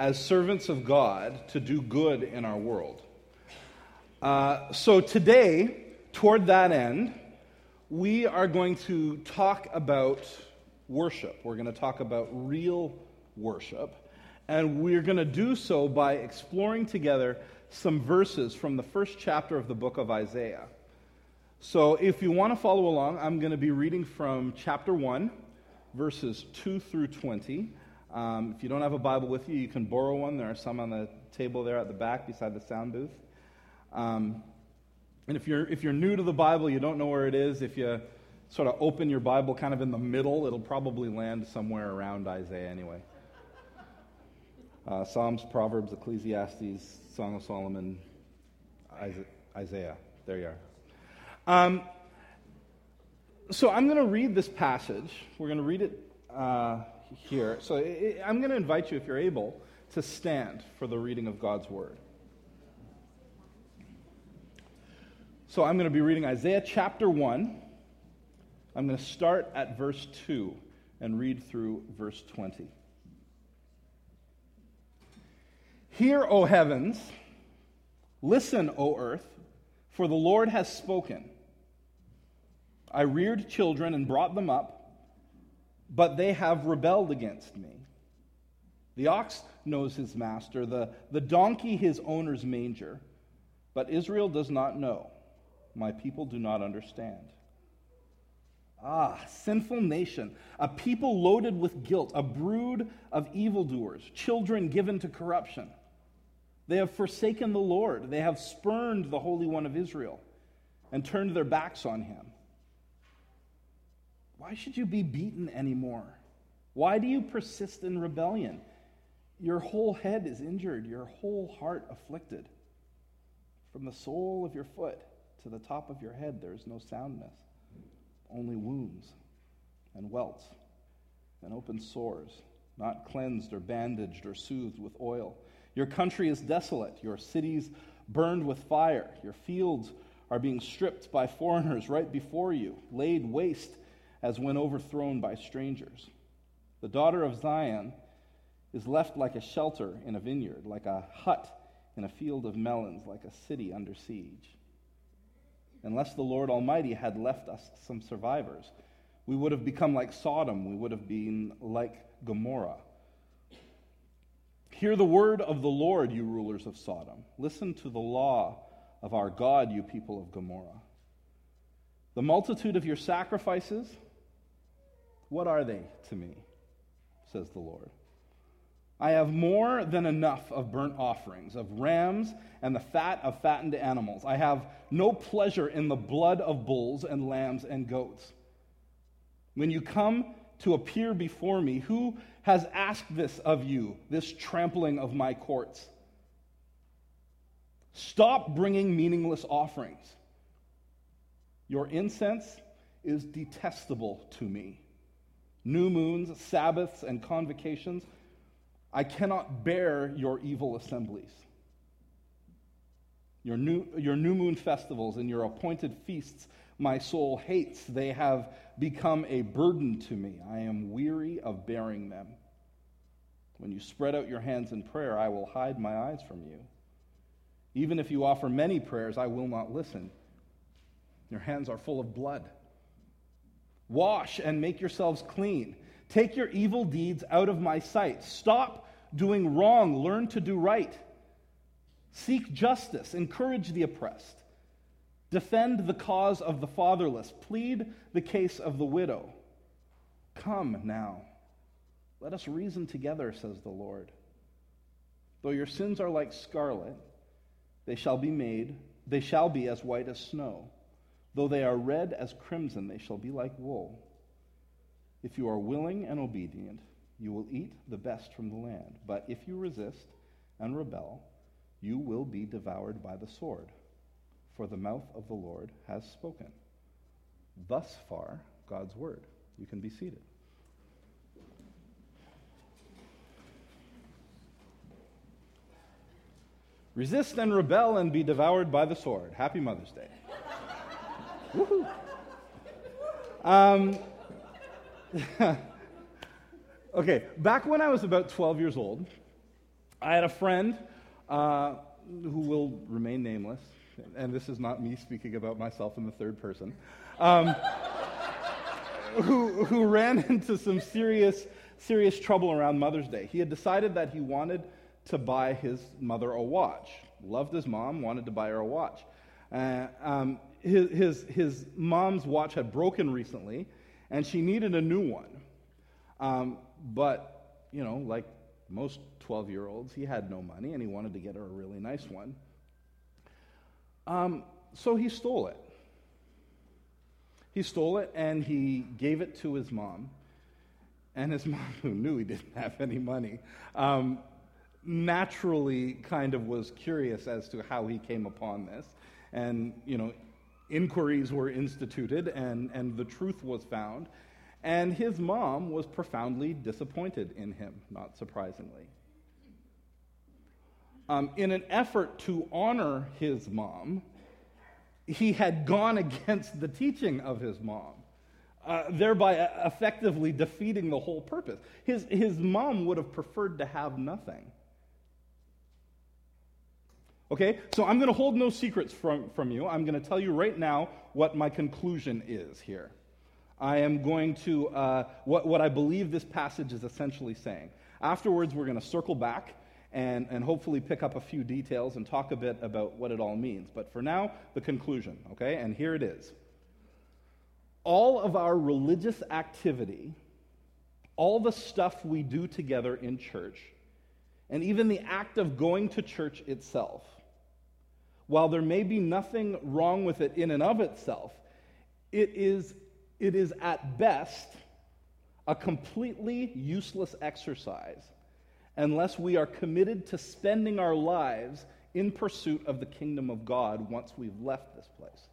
as servants of God to do good in our world. Uh, so today, toward that end, we are going to talk about worship. We're going to talk about real worship. And we're going to do so by exploring together some verses from the first chapter of the book of Isaiah. So if you want to follow along, I'm going to be reading from chapter 1, verses 2 through 20. Um, if you don't have a Bible with you, you can borrow one. There are some on the table there at the back beside the sound booth. Um, and if you're, if you're new to the Bible, you don't know where it is, if you sort of open your Bible kind of in the middle, it'll probably land somewhere around Isaiah anyway. Uh, Psalms, Proverbs, Ecclesiastes, Song of Solomon, Isaiah. There you are. Um, so I'm going to read this passage. We're going to read it uh, here. So I'm going to invite you, if you're able, to stand for the reading of God's word. So I'm going to be reading Isaiah chapter 1. I'm going to start at verse 2 and read through verse 20. Hear, O heavens, listen, O earth, for the Lord has spoken. I reared children and brought them up, but they have rebelled against me. The ox knows his master, the, the donkey his owner's manger, but Israel does not know. My people do not understand. Ah, sinful nation, a people loaded with guilt, a brood of evildoers, children given to corruption. They have forsaken the Lord. They have spurned the Holy One of Israel and turned their backs on him. Why should you be beaten anymore? Why do you persist in rebellion? Your whole head is injured, your whole heart afflicted. From the sole of your foot to the top of your head, there is no soundness, only wounds and welts and open sores, not cleansed or bandaged or soothed with oil. Your country is desolate, your cities burned with fire, your fields are being stripped by foreigners right before you, laid waste as when overthrown by strangers. The daughter of Zion is left like a shelter in a vineyard, like a hut in a field of melons, like a city under siege. Unless the Lord Almighty had left us some survivors, we would have become like Sodom, we would have been like Gomorrah. Hear the word of the Lord, you rulers of Sodom. Listen to the law of our God, you people of Gomorrah. The multitude of your sacrifices, what are they to me? says the Lord. I have more than enough of burnt offerings, of rams and the fat of fattened animals. I have no pleasure in the blood of bulls and lambs and goats. When you come to appear before me, who has asked this of you, this trampling of my courts? Stop bringing meaningless offerings. Your incense is detestable to me. New moons, Sabbaths, and convocations I cannot bear your evil assemblies. Your new, your new moon festivals and your appointed feasts my soul hates. They have become a burden to me. I am weary of bearing them. When you spread out your hands in prayer, I will hide my eyes from you. Even if you offer many prayers, I will not listen. Your hands are full of blood. Wash and make yourselves clean. Take your evil deeds out of my sight. Stop doing wrong. Learn to do right. Seek justice. Encourage the oppressed. Defend the cause of the fatherless. Plead the case of the widow. Come now. Let us reason together, says the Lord. Though your sins are like scarlet, they shall be made, they shall be as white as snow. Though they are red as crimson, they shall be like wool. If you are willing and obedient, you will eat the best from the land. But if you resist and rebel, you will be devoured by the sword. For the mouth of the Lord has spoken. Thus far, God's word. You can be seated. Resist and rebel and be devoured by the sword. Happy Mother's Day. Um, okay, back when I was about 12 years old, I had a friend uh, who will remain nameless, and this is not me speaking about myself in the third person, um, who, who ran into some serious, serious trouble around Mother's Day. He had decided that he wanted to buy his mother a watch. Loved his mom, wanted to buy her a watch. Uh, um, his, his, his mom's watch had broken recently, and she needed a new one. Um, but, you know, like most 12 year olds, he had no money and he wanted to get her a really nice one. Um, so he stole it. He stole it and he gave it to his mom. And his mom, who knew he didn't have any money, um, naturally kind of was curious as to how he came upon this. And, you know, inquiries were instituted and, and the truth was found. And his mom was profoundly disappointed in him, not surprisingly. Um, in an effort to honor his mom, he had gone against the teaching of his mom, uh, thereby effectively defeating the whole purpose. His, his mom would have preferred to have nothing. Okay, so I'm going to hold no secrets from, from you. I'm going to tell you right now what my conclusion is here. I am going to, uh, what, what I believe this passage is essentially saying. Afterwards, we're going to circle back and, and hopefully pick up a few details and talk a bit about what it all means. But for now, the conclusion, okay? And here it is. All of our religious activity, all the stuff we do together in church, and even the act of going to church itself, while there may be nothing wrong with it in and of itself, it is, it is at best a completely useless exercise unless we are committed to spending our lives in pursuit of the kingdom of God once we've left this place.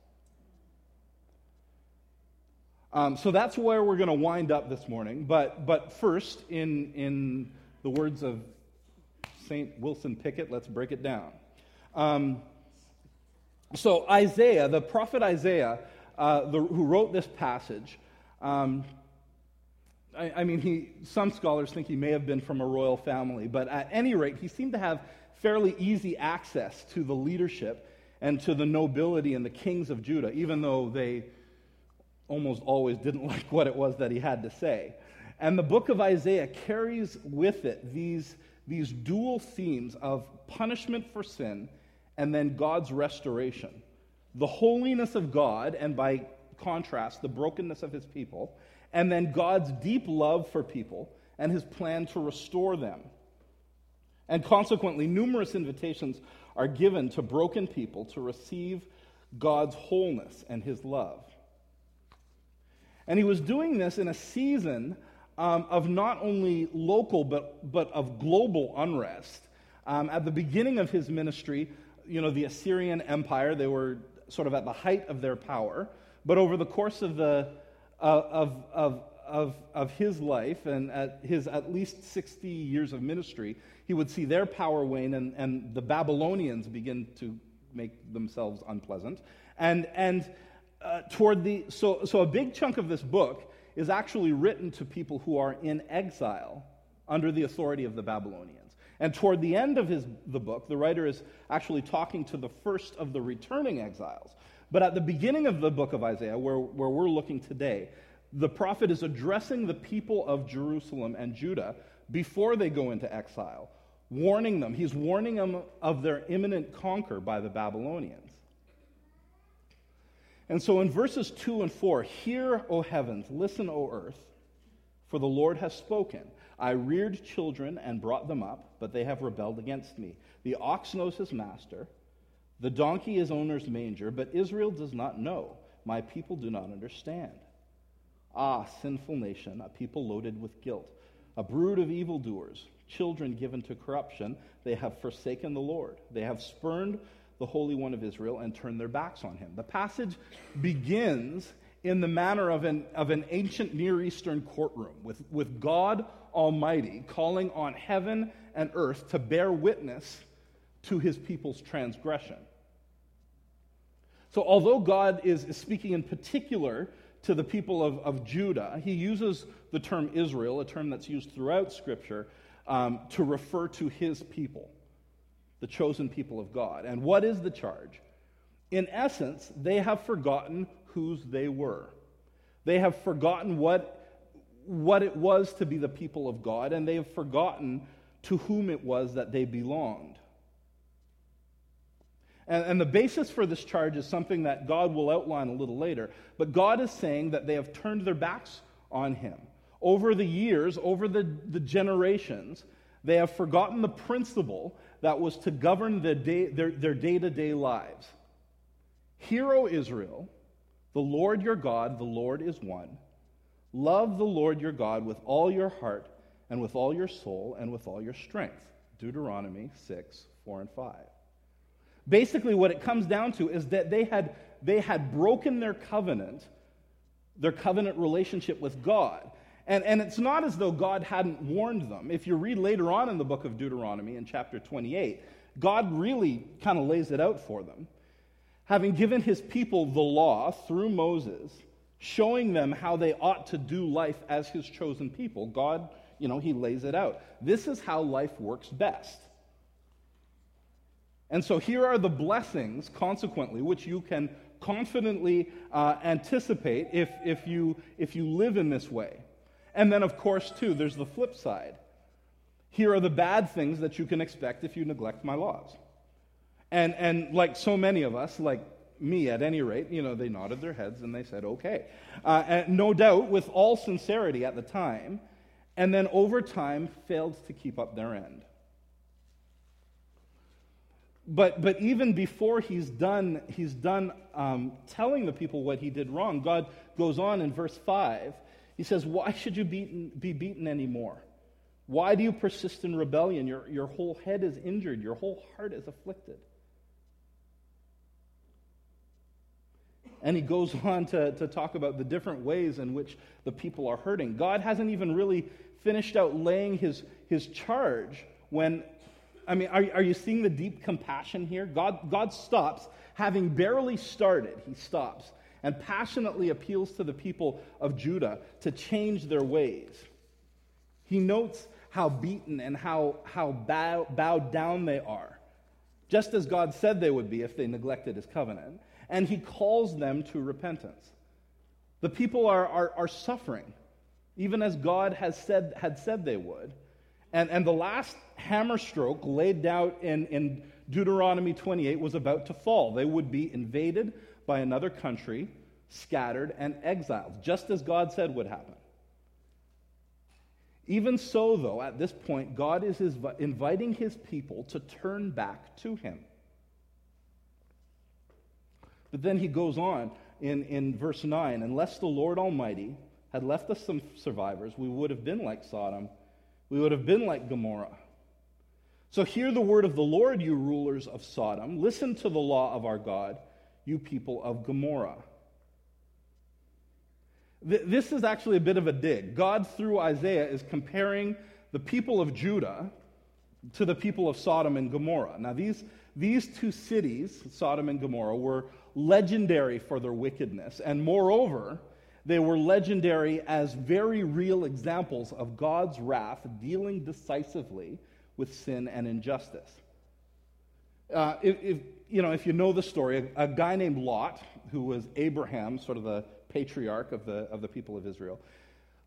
Um, so that's where we're going to wind up this morning. But, but first, in, in the words of St. Wilson Pickett, let's break it down. Um, so, Isaiah, the prophet Isaiah, uh, the, who wrote this passage, um, I, I, mean, he, some scholars think he may have been from a royal family, but at any rate, he seemed to have fairly easy access to the leadership and to the nobility and the kings of Judah, even though they almost always didn't like what it was that he had to say. And the book of Isaiah carries with it these, these dual themes of punishment for sin and then God's restoration. The holiness of God, and by contrast, the brokenness of his people, and then God's deep love for people and his plan to restore them. And consequently, numerous invitations are given to broken people to receive God's wholeness and his love. And he was doing this in a season um, of not only local but, but of global unrest. Um, at the beginning of his ministry, you know, the Assyrian Empire, they were sort of at the height of their power. But over the course of, the, uh, of, of, of, of his life and at his at least 60 years of ministry, he would see their power wane and, and the Babylonians begin to make themselves unpleasant. And, and uh, toward the, so, so a big chunk of this book is actually written to people who are in exile under the authority of the Babylonians. And toward the end of his, the book, the writer is actually talking to the first of the returning exiles. But at the beginning of the book of Isaiah, where, where we're looking today, the prophet is addressing the people of Jerusalem and Judah before they go into exile, warning them. He's warning them of their imminent conquer by the Babylonians. And so in verses 2 and 4, hear, O heavens, listen, O earth, for the Lord has spoken. I reared children and brought them up, but they have rebelled against me. The ox knows his master, the donkey his owner's manger, but Israel does not know. My people do not understand. Ah, sinful nation, a people loaded with guilt, a brood of evildoers, children given to corruption. They have forsaken the Lord. They have spurned the Holy One of Israel and turned their backs on him. The passage begins in the manner of an, of an ancient Near Eastern courtroom, with, with God Almighty calling on heaven and earth to bear witness to his people's transgression. So, although God is, speaking in particular to the people of, of Judah, he uses the term Israel, a term that's used throughout Scripture, um, to refer to his people, the chosen people of God. And what is the charge? In essence, they have forgotten whose they were. They have forgotten what, what it was to be the people of God, and they have forgotten to whom it was that they belonged. And, and, the basis for this charge is something that God will outline a little later. But God is saying that they have turned their backs on Him. Over the years, over the, the generations, they have forgotten the principle that was to govern the day, their day to day lives. Hear, O Israel, the Lord your God, the Lord is one. Love the Lord your God with all your heart, and with all your soul, and with all your strength. Deuteronomy 6, 4 and 5. Basically, what it comes down to is that they had, they had broken their covenant, their covenant relationship with God. And, and it's not as though God hadn't warned them. If you read later on in the book of Deuteronomy, in chapter 28, God really kind of lays it out for them. Having given his people the law through Moses, showing them how they ought to do life as his chosen people, God, you know, he lays it out. This is how life works best. And so here are the blessings, consequently, which you can confidently uh, anticipate if, if, you, if you live in this way. And then, of course, too, there's the flip side. Here are the bad things that you can expect if you neglect my laws. And, and like so many of us, like me at any rate, you know, they nodded their heads and they said, okay. Uh, no doubt, with all sincerity at the time, and then over time failed to keep up their end. But, but even before he's done, he's done um, telling the people what he did wrong, God goes on in verse 5. He says, Why should you beaten, be beaten anymore? Why do you persist in rebellion? Your, your whole head is injured, your whole heart is afflicted. And he goes on to, to talk about the different ways in which the people are hurting. God hasn't even really finished out laying his, his charge when I mean, are, are you seeing the deep compassion here? God, God stops, having barely started, he stops and passionately appeals to the people of Judah to change their ways. He notes how beaten and how, how bow, bowed down they are, just as God said they would be if they neglected his covenant. And he calls them to repentance. The people are, are, are suffering, even as God has said, had said they would. And, and the last hammer stroke laid out in, in Deuteronomy 28 was about to fall. They would be invaded by another country, scattered, and exiled, just as God said would happen. Even so, though, at this point, God is inviting his people to turn back to him. But then he goes on in, in verse 9 Unless the Lord Almighty had left us some survivors, we would have been like Sodom we would have been like Gomorrah. So hear the word of the Lord, you rulers of Sodom. Listen to the law of our God, you people of Gomorrah. This is actually a bit of a dig. God, through Isaiah, is comparing the people of Judah to the people of Sodom and Gomorrah. Now, these, these two cities, Sodom and Gomorrah, were legendary for their wickedness. And moreover, they were legendary as very real examples of God's wrath dealing decisively with sin and injustice. Uh, if, if, you know, if you know the story, a, a, guy named Lot, who was Abraham, sort of the patriarch of the, of the people of Israel,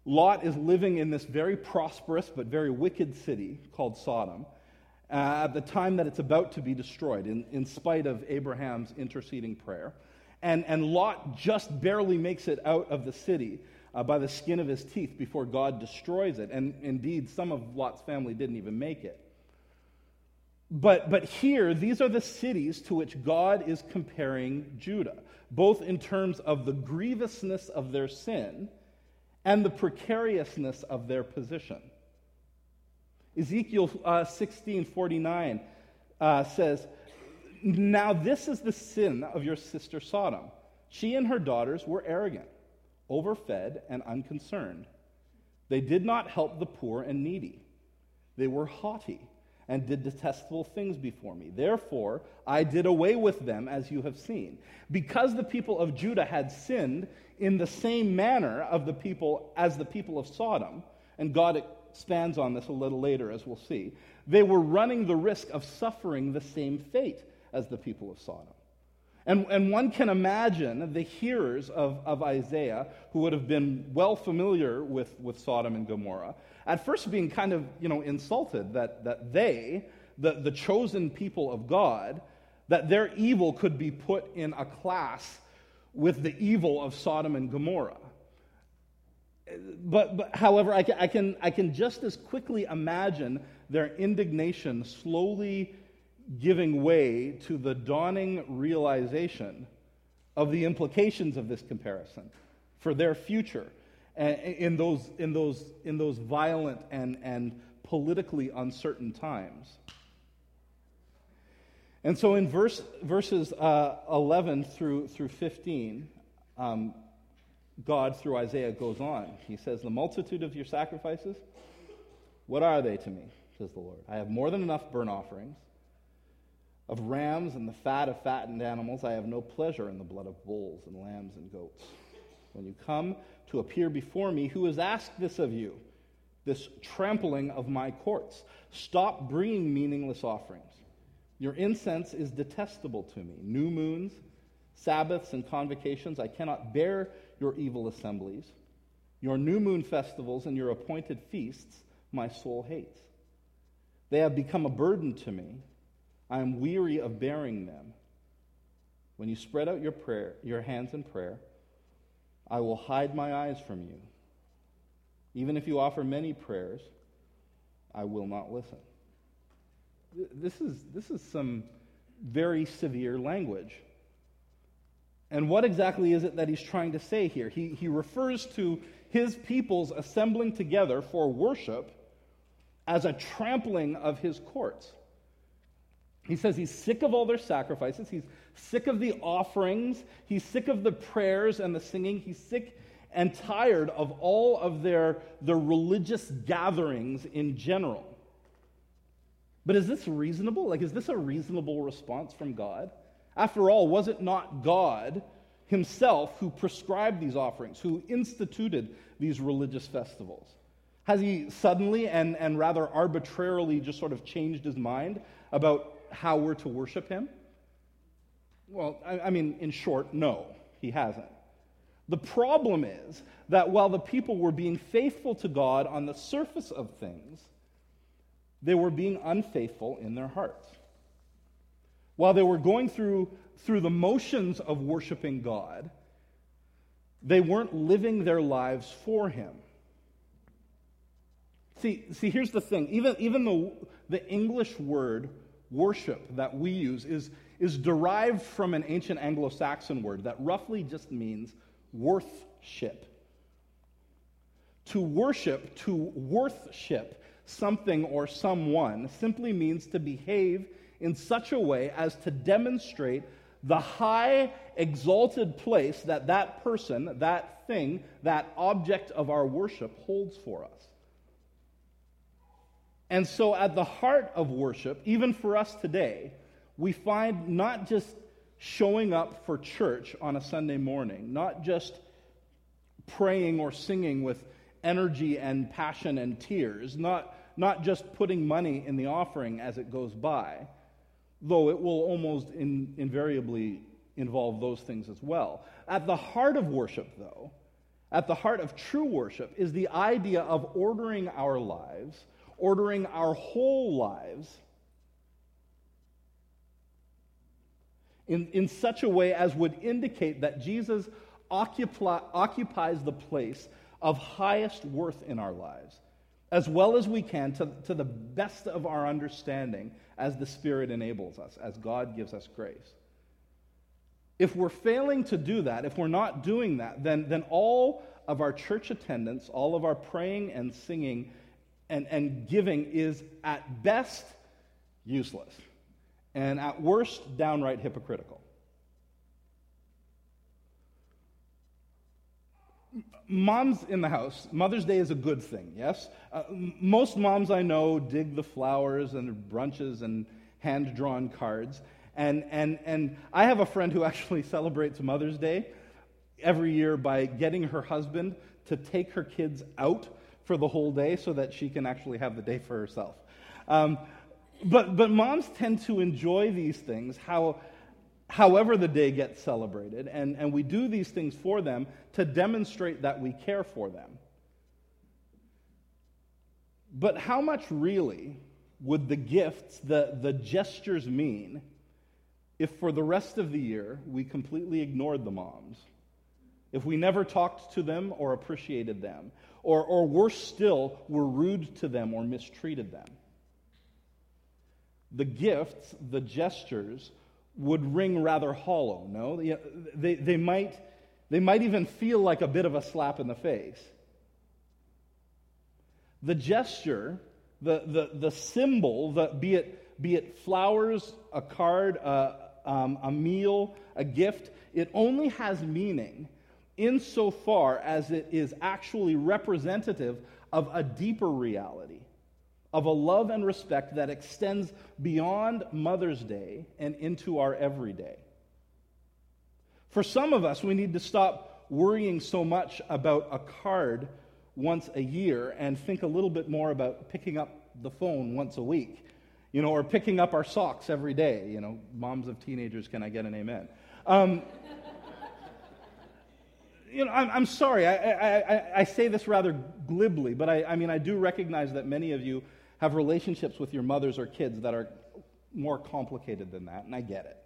Lot is living in this very prosperous but very wicked city called Sodom uh, at the time that it's about to be destroyed, in, in spite of Abraham's interceding prayer. And, and Lot just barely makes it out of the city uh, by the skin of his teeth before God destroys it. And indeed, some of Lot's family didn't even make it. But, but here, these are the cities to which God is comparing Judah, both in terms of the grievousness of their sin and the precariousness of their position. Ezekiel uh, 16 49 uh, says, now, this is the sin of your sister Sodom. She and her daughters were arrogant, overfed, and unconcerned. They did not help the poor and needy. They were haughty and did detestable things before me. Therefore, I did away with them, as you have seen. Because the people of Judah had sinned in the same manner of the people as the people of Sodom, and God expands on this a little later, as we'll see. They were running the risk of suffering the same fate as the people of Sodom. And, and one can imagine the hearers of, of Isaiah, who would have been well familiar with, with Sodom and Gomorrah, at first being kind of you know, insulted that, that they, the, the chosen people of God, that their evil could be put in a class with the evil of Sodom and Gomorrah. But, but however, I can, I, can, I can just as quickly imagine their indignation slowly giving way to the dawning realization of the implications of this comparison for their future in those, in those, in those violent and, and politically uncertain times. And so in verse, verses uh, 11 through, through 15, um, God, through Isaiah, goes on. He says, The multitude of your sacrifices, what are they to me? says the Lord. I have more than enough burnt offerings. Of rams and the fat of fattened animals, I have no pleasure in the blood of bulls and lambs and goats. When you come to appear before me, who has asked this of you? This trampling of my courts. Stop bringing meaningless offerings. Your incense is detestable to me. New moons, Sabbaths, and convocations, I cannot bear your evil assemblies. Your new moon festivals and your appointed feasts, my soul hates. They have become a burden to me. I am weary of bearing them. When you spread out your prayer, your hands in prayer, I will hide my eyes from you. Even if you offer many prayers, I will not listen. This is, this is some very severe language. And what exactly is it that he's trying to say here? He, he refers to his peoples assembling together for worship as a trampling of his courts. He says he's sick of all their sacrifices. He's sick of the offerings. He's sick of the prayers and the singing. He's sick and tired of all of their, their religious gatherings in general. But is this reasonable? Like, is this a reasonable response from God? After all, was it not God himself who prescribed these offerings, who instituted these religious festivals? Has he suddenly and, and rather arbitrarily just sort of changed his mind about how we're to worship him? Well, I, I mean, in short, no, he hasn't. The problem is that while the people were being faithful to God on the surface of things, they were being unfaithful in their hearts. While they were going through, through the motions of worshiping God, they weren't living their lives for Him. See, see here's the thing. Even, even the, the English word worship that we use is, is derived from an ancient Anglo Saxon word that roughly just means worthship. To worship, to worthship something or someone simply means to behave in such a way as to demonstrate the high, exalted place that that person, that thing, that object of our worship holds for us. And so, at the heart of worship, even for us today, we find not just showing up for church on a Sunday morning, not just praying or singing with energy and passion and tears, not, not just putting money in the offering as it goes by, though it will almost in, invariably involve those things as well. At the heart of worship, though, at the heart of true worship, is the idea of ordering our lives ordering our whole lives in, in such a way as would indicate that Jesus occupy, occupies the place of highest worth in our lives, as well as we can to, to the best of our understanding as the Spirit enables us, as God gives us grace. If we're failing to do that, if we're not doing that, then, then all of our church attendance, all of our praying and singing and, and giving is at best useless and at worst downright hypocritical. Moms in the house, Mother's Day is a good thing, yes? Uh, most moms I know dig the flowers and brunches and hand drawn cards. And, and, and I have a friend who actually celebrates Mother's Day every year by getting her husband to take her kids out for the whole day so that she can actually have the day for herself. Um, but, but moms tend to enjoy these things, how, however the day gets celebrated, and, and we do these things for them to demonstrate that we care for them. But how much really would the gifts, the, the gestures mean if for the rest of the year we completely ignored the moms? If we never talked to them or appreciated them? Or, or worse still, were rude to them or mistreated them? The gifts, the gestures, would ring rather hollow, no? They, they, might, they might even feel like a bit of a slap in the face. The gesture, the, the, the symbol, the, be, it, be it flowers, a card, uh, um, a meal, a gift, it only has meaning insofar as it is actually representative of a deeper reality, of a love and respect that extends beyond Mother's Day and into our everyday. For some of us, we need to stop worrying so much about a card once a year and think a little bit more about picking up the phone once a week, you know, or picking up our socks every day. You know, moms of teenagers, can I get an amen? Um, you know, I'm, I'm sorry, I, I, I, say this rather glibly, but I, I mean, I do recognize that many of you have relationships with your mothers or kids that are more complicated than that, and I get it.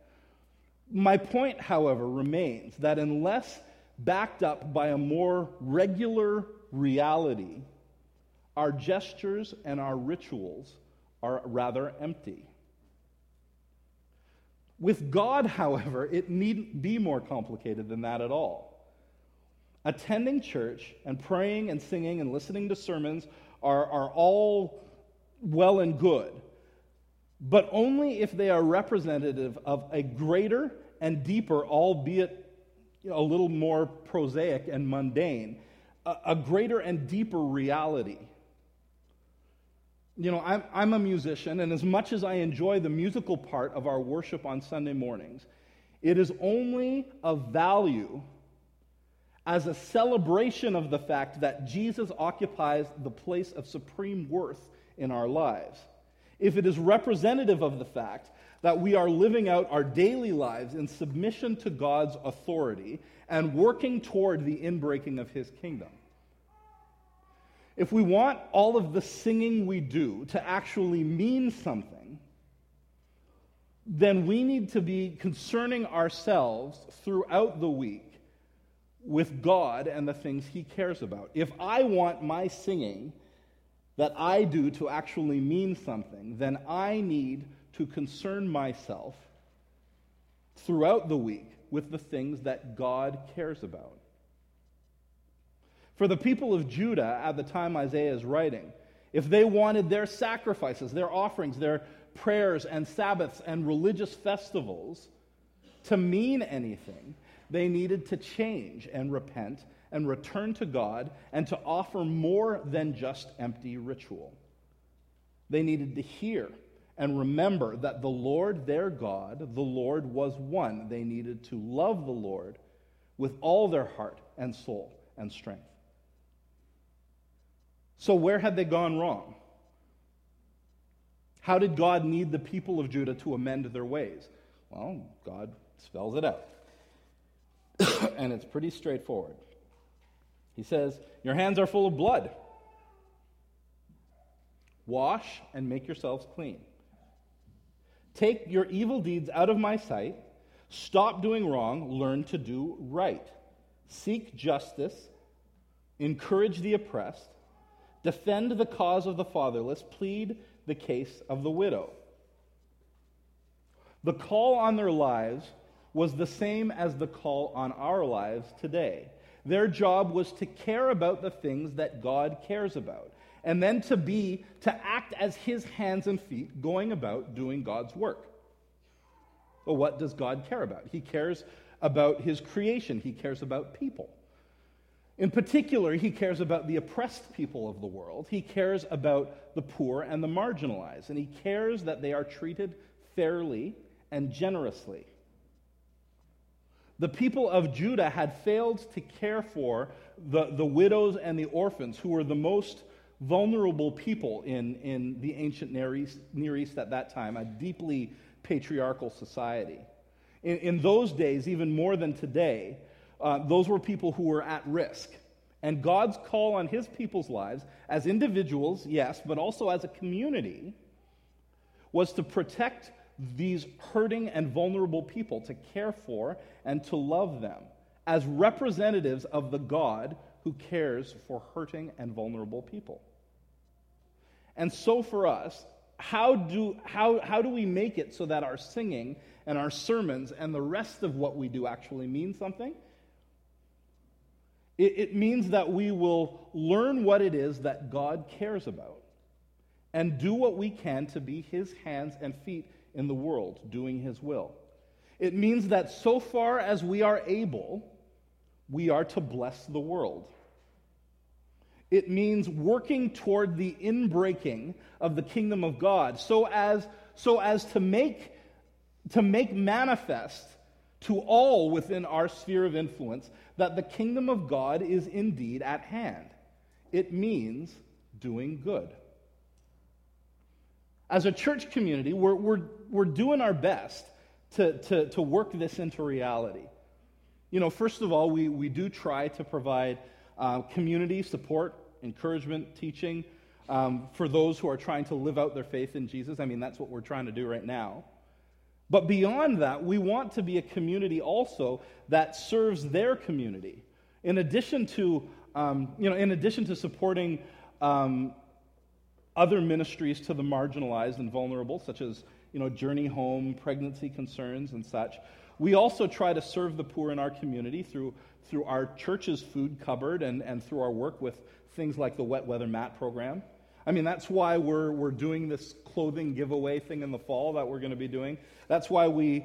My point, however, remains that unless backed up by a more regular reality, our gestures and our rituals are rather empty. With God, however, it needn't be more complicated than that at all. Attending church and praying and singing and listening to sermons are, are all well and good, but only if they are representative of a greater and deeper, albeit a little more prosaic and mundane, a, a greater and deeper reality. You know, I'm, I'm a musician, and as much as I enjoy the musical part of our worship on Sunday mornings, it is only of value as a celebration of the fact that Jesus occupies the place of supreme worth in our lives. If it is representative of the fact that we are living out our daily lives in submission to God's authority and working toward the inbreaking of his kingdom. If we want all of the singing we do to actually mean something, then we need to be concerning ourselves throughout the week with God and the things He cares about. If I want my singing that I do to actually mean something, then I need to concern myself throughout the week with the things that God cares about. For the people of Judah at the time Isaiah is writing, if they wanted their sacrifices, their offerings, their prayers and Sabbaths and religious festivals to mean anything, they needed to change and repent and return to God and to offer more than just empty ritual. They needed to hear and remember that the Lord, their God, the Lord was one. They needed to love the Lord with all their heart and soul and strength. So, where had they gone wrong? How did God need the people of Judah to amend their ways? Well, God spells it out. And it's pretty straightforward. He says, Your hands are full of blood. Wash and make yourselves clean. Take your evil deeds out of my sight. Stop doing wrong. Learn to do right. Seek justice. Encourage the oppressed. Defend the cause of the fatherless. Plead the case of the widow. The call on their lives was the same as the call on our lives today. Their job was to care about the things that God cares about, and then to be, to act as his hands and feet going about doing God's work. Well, what does God care about? He cares about his creation, he cares about people. In particular, he cares about the oppressed people of the world. He cares about the poor and the marginalized, and he cares that they are treated fairly and generously. The people of Judah had failed to care for the, the widows and the orphans who were the most vulnerable people in, in the ancient Near East, Near East at that time, a deeply patriarchal society. In, in those days, even more than today, uh, those were people who were at risk. And God's call on his people's lives, as individuals, yes, but also as a community, was to protect these hurting and vulnerable people, to care for and to love them as representatives of the God who cares for hurting and vulnerable people. And so for us, how do, how, how do we make it so that our singing and our sermons and the rest of what we do actually mean something? It, it means that we will learn what it is that God cares about and do what we can to be his hands and feet in the world, doing his will. It means that so far as we are able, we are to bless the world. It means working toward the inbreaking of the kingdom of God so as, so as to, make, to make manifest to all within our sphere of influence that the kingdom of God is indeed at hand. It means doing good. As a church community, we're, we're, we're doing our best to, to, to work this into reality. You know, first of all, we, we do try to provide uh, community support, encouragement, teaching um, for those who are trying to live out their faith in Jesus. I mean, that's what we're trying to do right now. But beyond that, we want to be a community also that serves their community. In addition to, um, you know, in addition to supporting um, other ministries to the marginalized and vulnerable, such as, you know, Journey Home, pregnancy concerns, and such, we also try to serve the poor in our community through, through our church's food cupboard and, and through our work with things like the wet weather mat program. I mean, that's why we're, we're doing this clothing giveaway thing in the fall that we're going to be doing. That's why we,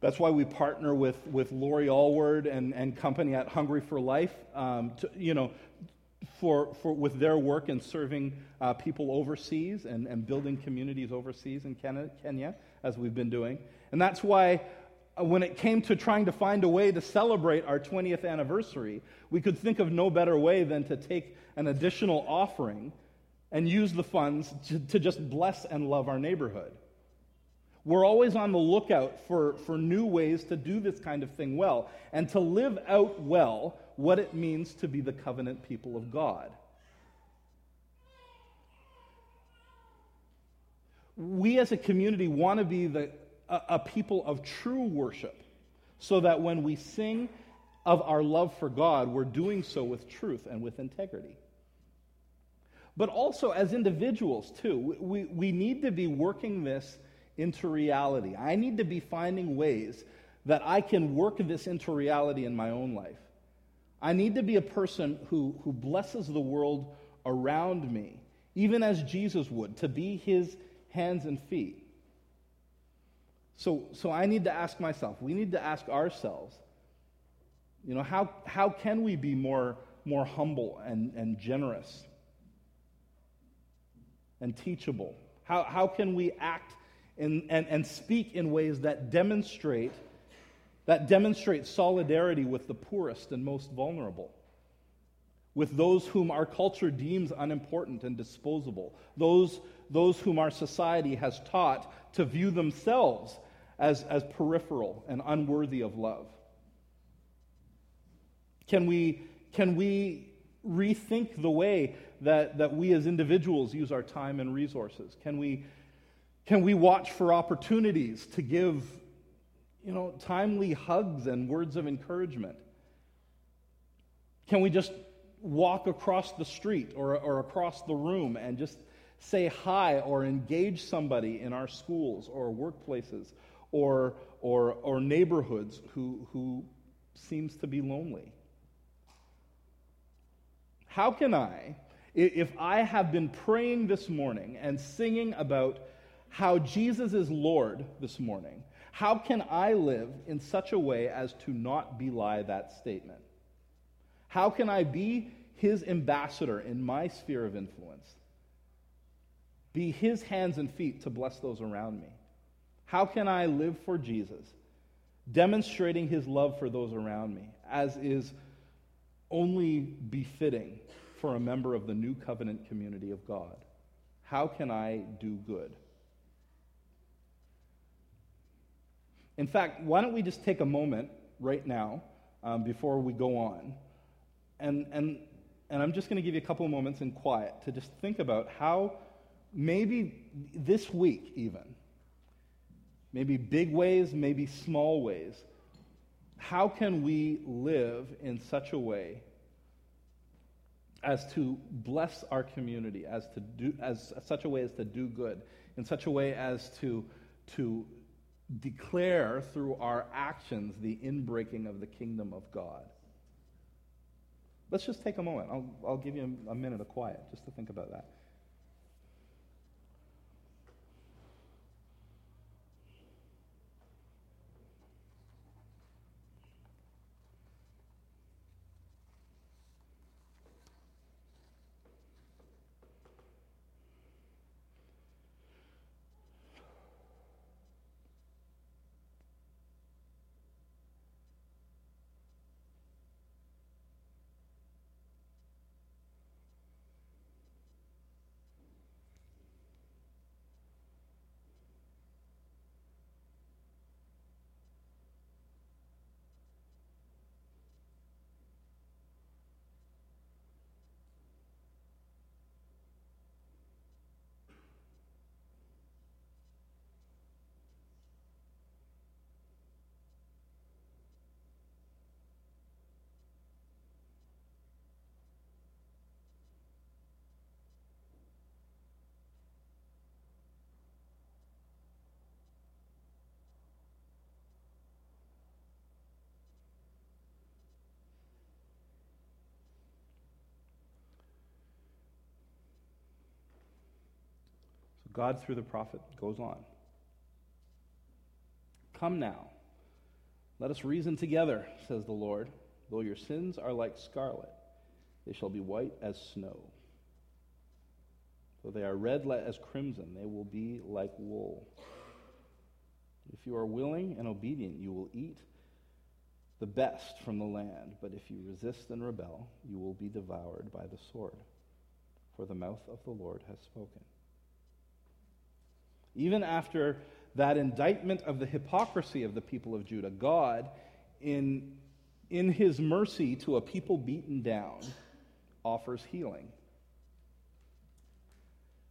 that's why we partner with, with Lori Allward and, and company at Hungry for Life, um, to, you know, for, for, with their work in serving uh, people overseas and, and building communities overseas in Kenya, as we've been doing. And that's why uh, when it came to trying to find a way to celebrate our 20th anniversary, we could think of no better way than to take an additional offering and use the funds to, to just bless and love our neighborhood. We're always on the lookout for, for new ways to do this kind of thing well and to live out well what it means to be the covenant people of God. We as a community want to be the, a, a people of true worship so that when we sing of our love for God, we're doing so with truth and with integrity but also as individuals, too. We, we need to be working this into reality. I need to be finding ways that I can work this into reality in my own life. I need to be a person who, who blesses the world around me, even as Jesus would, to be his hands and feet. So, so I need to ask myself, we need to ask ourselves, you know, how, how can we be more, more humble and, and generous and teachable? How, how can we act in, and, and speak in ways that demonstrate that demonstrates solidarity with the poorest and most vulnerable, with those whom our culture deems unimportant and disposable, those, those whom our society has taught to view themselves as, as peripheral and unworthy of love? Can we, can we rethink the way that, that we as individuals use our time and resources? Can we, can we watch for opportunities to give you know, timely hugs and words of encouragement? Can we just walk across the street or, or across the room and just say hi or engage somebody in our schools or workplaces or, or, or neighborhoods who, who seems to be lonely? How can I, if I have been praying this morning and singing about how Jesus is Lord this morning, how can I live in such a way as to not belie that statement? How can I be his ambassador in my sphere of influence? Be his hands and feet to bless those around me? How can I live for Jesus, demonstrating his love for those around me, as is only befitting for a member of the new covenant community of God? How can I do good? In fact, why don't we just take a moment right now um, before we go on? And, and, and I'm just going to give you a couple of moments in quiet to just think about how maybe this week, even, maybe big ways, maybe small ways, how can we live in such a way as to bless our community, as to do as such a way as to do good, in such a way as to to declare through our actions the inbreaking of the kingdom of God. Let's just take a moment. I'll, I'll give you a minute of quiet just to think about that. God, through the prophet, goes on. Come now, let us reason together, says the Lord. Though your sins are like scarlet, they shall be white as snow. Though they are red as crimson, they will be like wool. If you are willing and obedient, you will eat the best from the land. But if you resist and rebel, you will be devoured by the sword. For the mouth of the Lord has spoken. Even after that indictment of the hypocrisy of the people of Judah, God, in, in his mercy to a people beaten down, offers healing.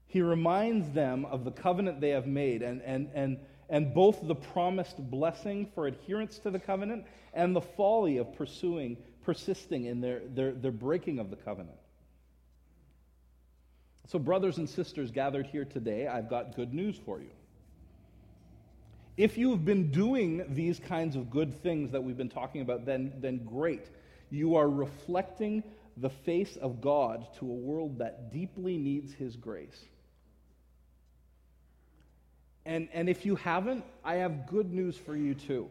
He reminds them of the covenant they have made and, and, and, and both the promised blessing for adherence to the covenant and the folly of pursuing, persisting in their, their, their breaking of the covenant. So, brothers and sisters gathered here today, I've got good news for you. If you have been doing these kinds of good things that we've been talking about, then, then great. You are reflecting the face of God to a world that deeply needs His grace. And, and if you haven't, I have good news for you too.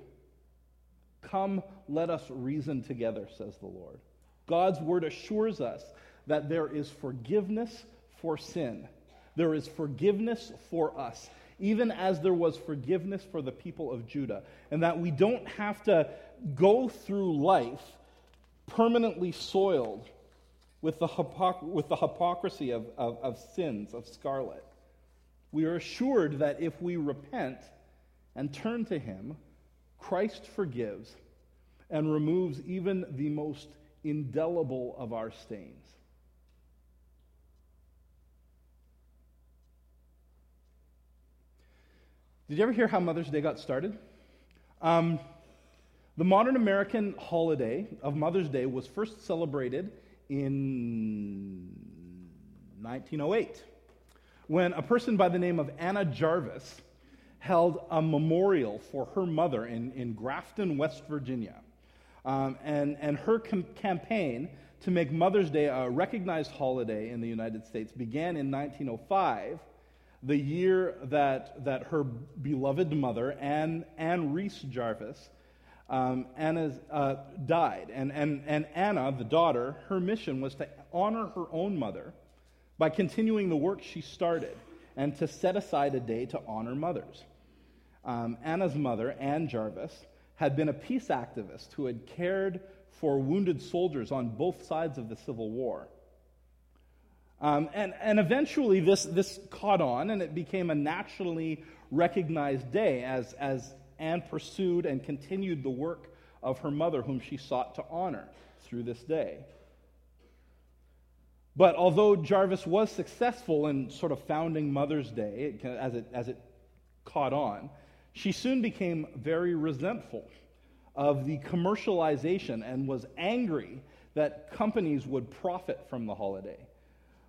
Come, let us reason together, says the Lord. God's word assures us that there is forgiveness for sin. There is forgiveness for us, even as there was forgiveness for the people of Judah. And that we don't have to go through life permanently soiled with the, hypoc- with the hypocrisy of, of, of sins, of scarlet. We are assured that if we repent and turn to Him, Christ forgives and removes even the most indelible of our stains. Did you ever hear how Mother's Day got started? Um, the modern American holiday of Mother's Day was first celebrated in 1908 when a person by the name of Anna Jarvis held a memorial for her mother in, in Grafton, West Virginia. Um, and, and her com- campaign to make Mother's Day a recognized holiday in the United States began in 1905 the year that, that her beloved mother, Anne, Anne Reese Jarvis, um, Anna uh, died. And, and, and Anna, the daughter, her mission was to honor her own mother by continuing the work she started and to set aside a day to honor mothers. Um, Anna's mother, Anne Jarvis, had been a peace activist who had cared for wounded soldiers on both sides of the Civil War. Um, and, and eventually, this, this caught on and it became a nationally recognized day as, as Anne pursued and continued the work of her mother, whom she sought to honor through this day. But although Jarvis was successful in sort of founding Mother's Day as it, as it caught on, she soon became very resentful of the commercialization and was angry that companies would profit from the holiday.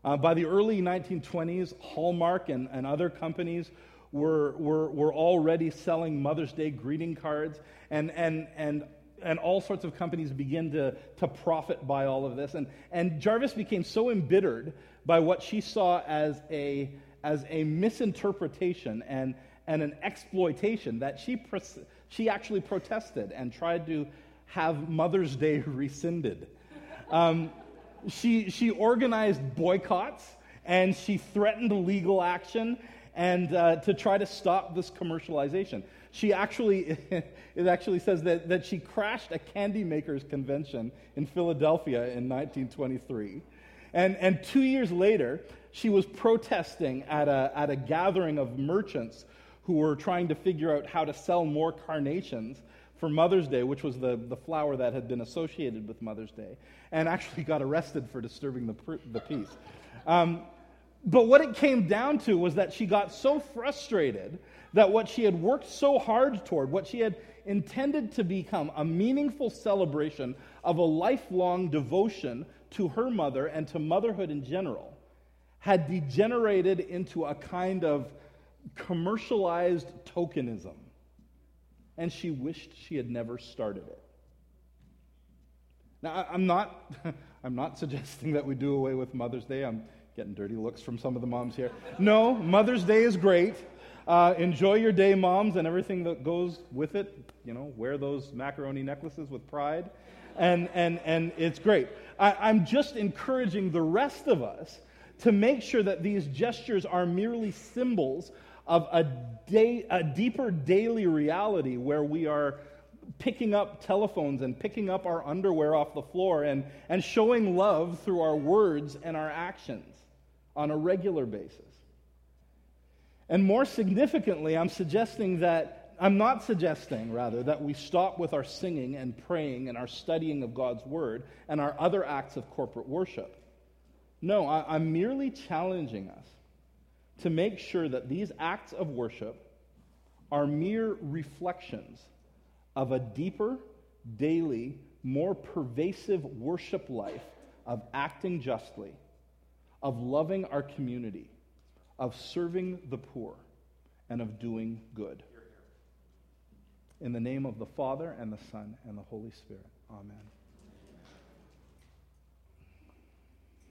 Uh, by the early 1920s, Hallmark and, and other companies were, were, were already selling Mother's Day greeting cards, and, and, and and all sorts of companies begin to, to profit by all of this. And, and Jarvis became so embittered by what she saw as a, as a misinterpretation and, and an exploitation that she, she actually protested and tried to have Mother's Day rescinded. Um, she, she organized boycotts and she threatened legal action and uh, to try to stop this commercialization. She actually, it actually says that, that she crashed a candy makers convention in Philadelphia in 1923. And, and two years later, she was protesting at a, at a gathering of merchants who were trying to figure out how to sell more carnations for Mother's Day, which was the, the flower that had been associated with Mother's Day, and actually got arrested for disturbing the, the peace. Um, but what it came down to was that she got so frustrated that what she had worked so hard toward, what she had intended to become a meaningful celebration of a lifelong devotion to her mother and to motherhood in general, had degenerated into a kind of commercialized tokenism. And she wished she had never started it. Now, I'm not, I'm not suggesting that we do away with Mother's Day. I'm getting dirty looks from some of the moms here. No, Mother's Day is great. Uh, enjoy your day, moms, and everything that goes with it. You know, wear those macaroni necklaces with pride. And, and, and it's great. I, I'm just encouraging the rest of us to make sure that these gestures are merely symbols of a, day, a deeper daily reality where we are picking up telephones and picking up our underwear off the floor and, and showing love through our words and our actions on a regular basis. And more significantly, I'm suggesting that, I'm not suggesting, rather, that we stop with our singing and praying and our studying of God's word and our other acts of corporate worship. No, I, am merely challenging us to make sure that these acts of worship are mere reflections of a deeper, daily, more pervasive worship life of acting justly, of loving our community of serving the poor and of doing good. In the name of the Father, and the Son, and the Holy Spirit. Amen.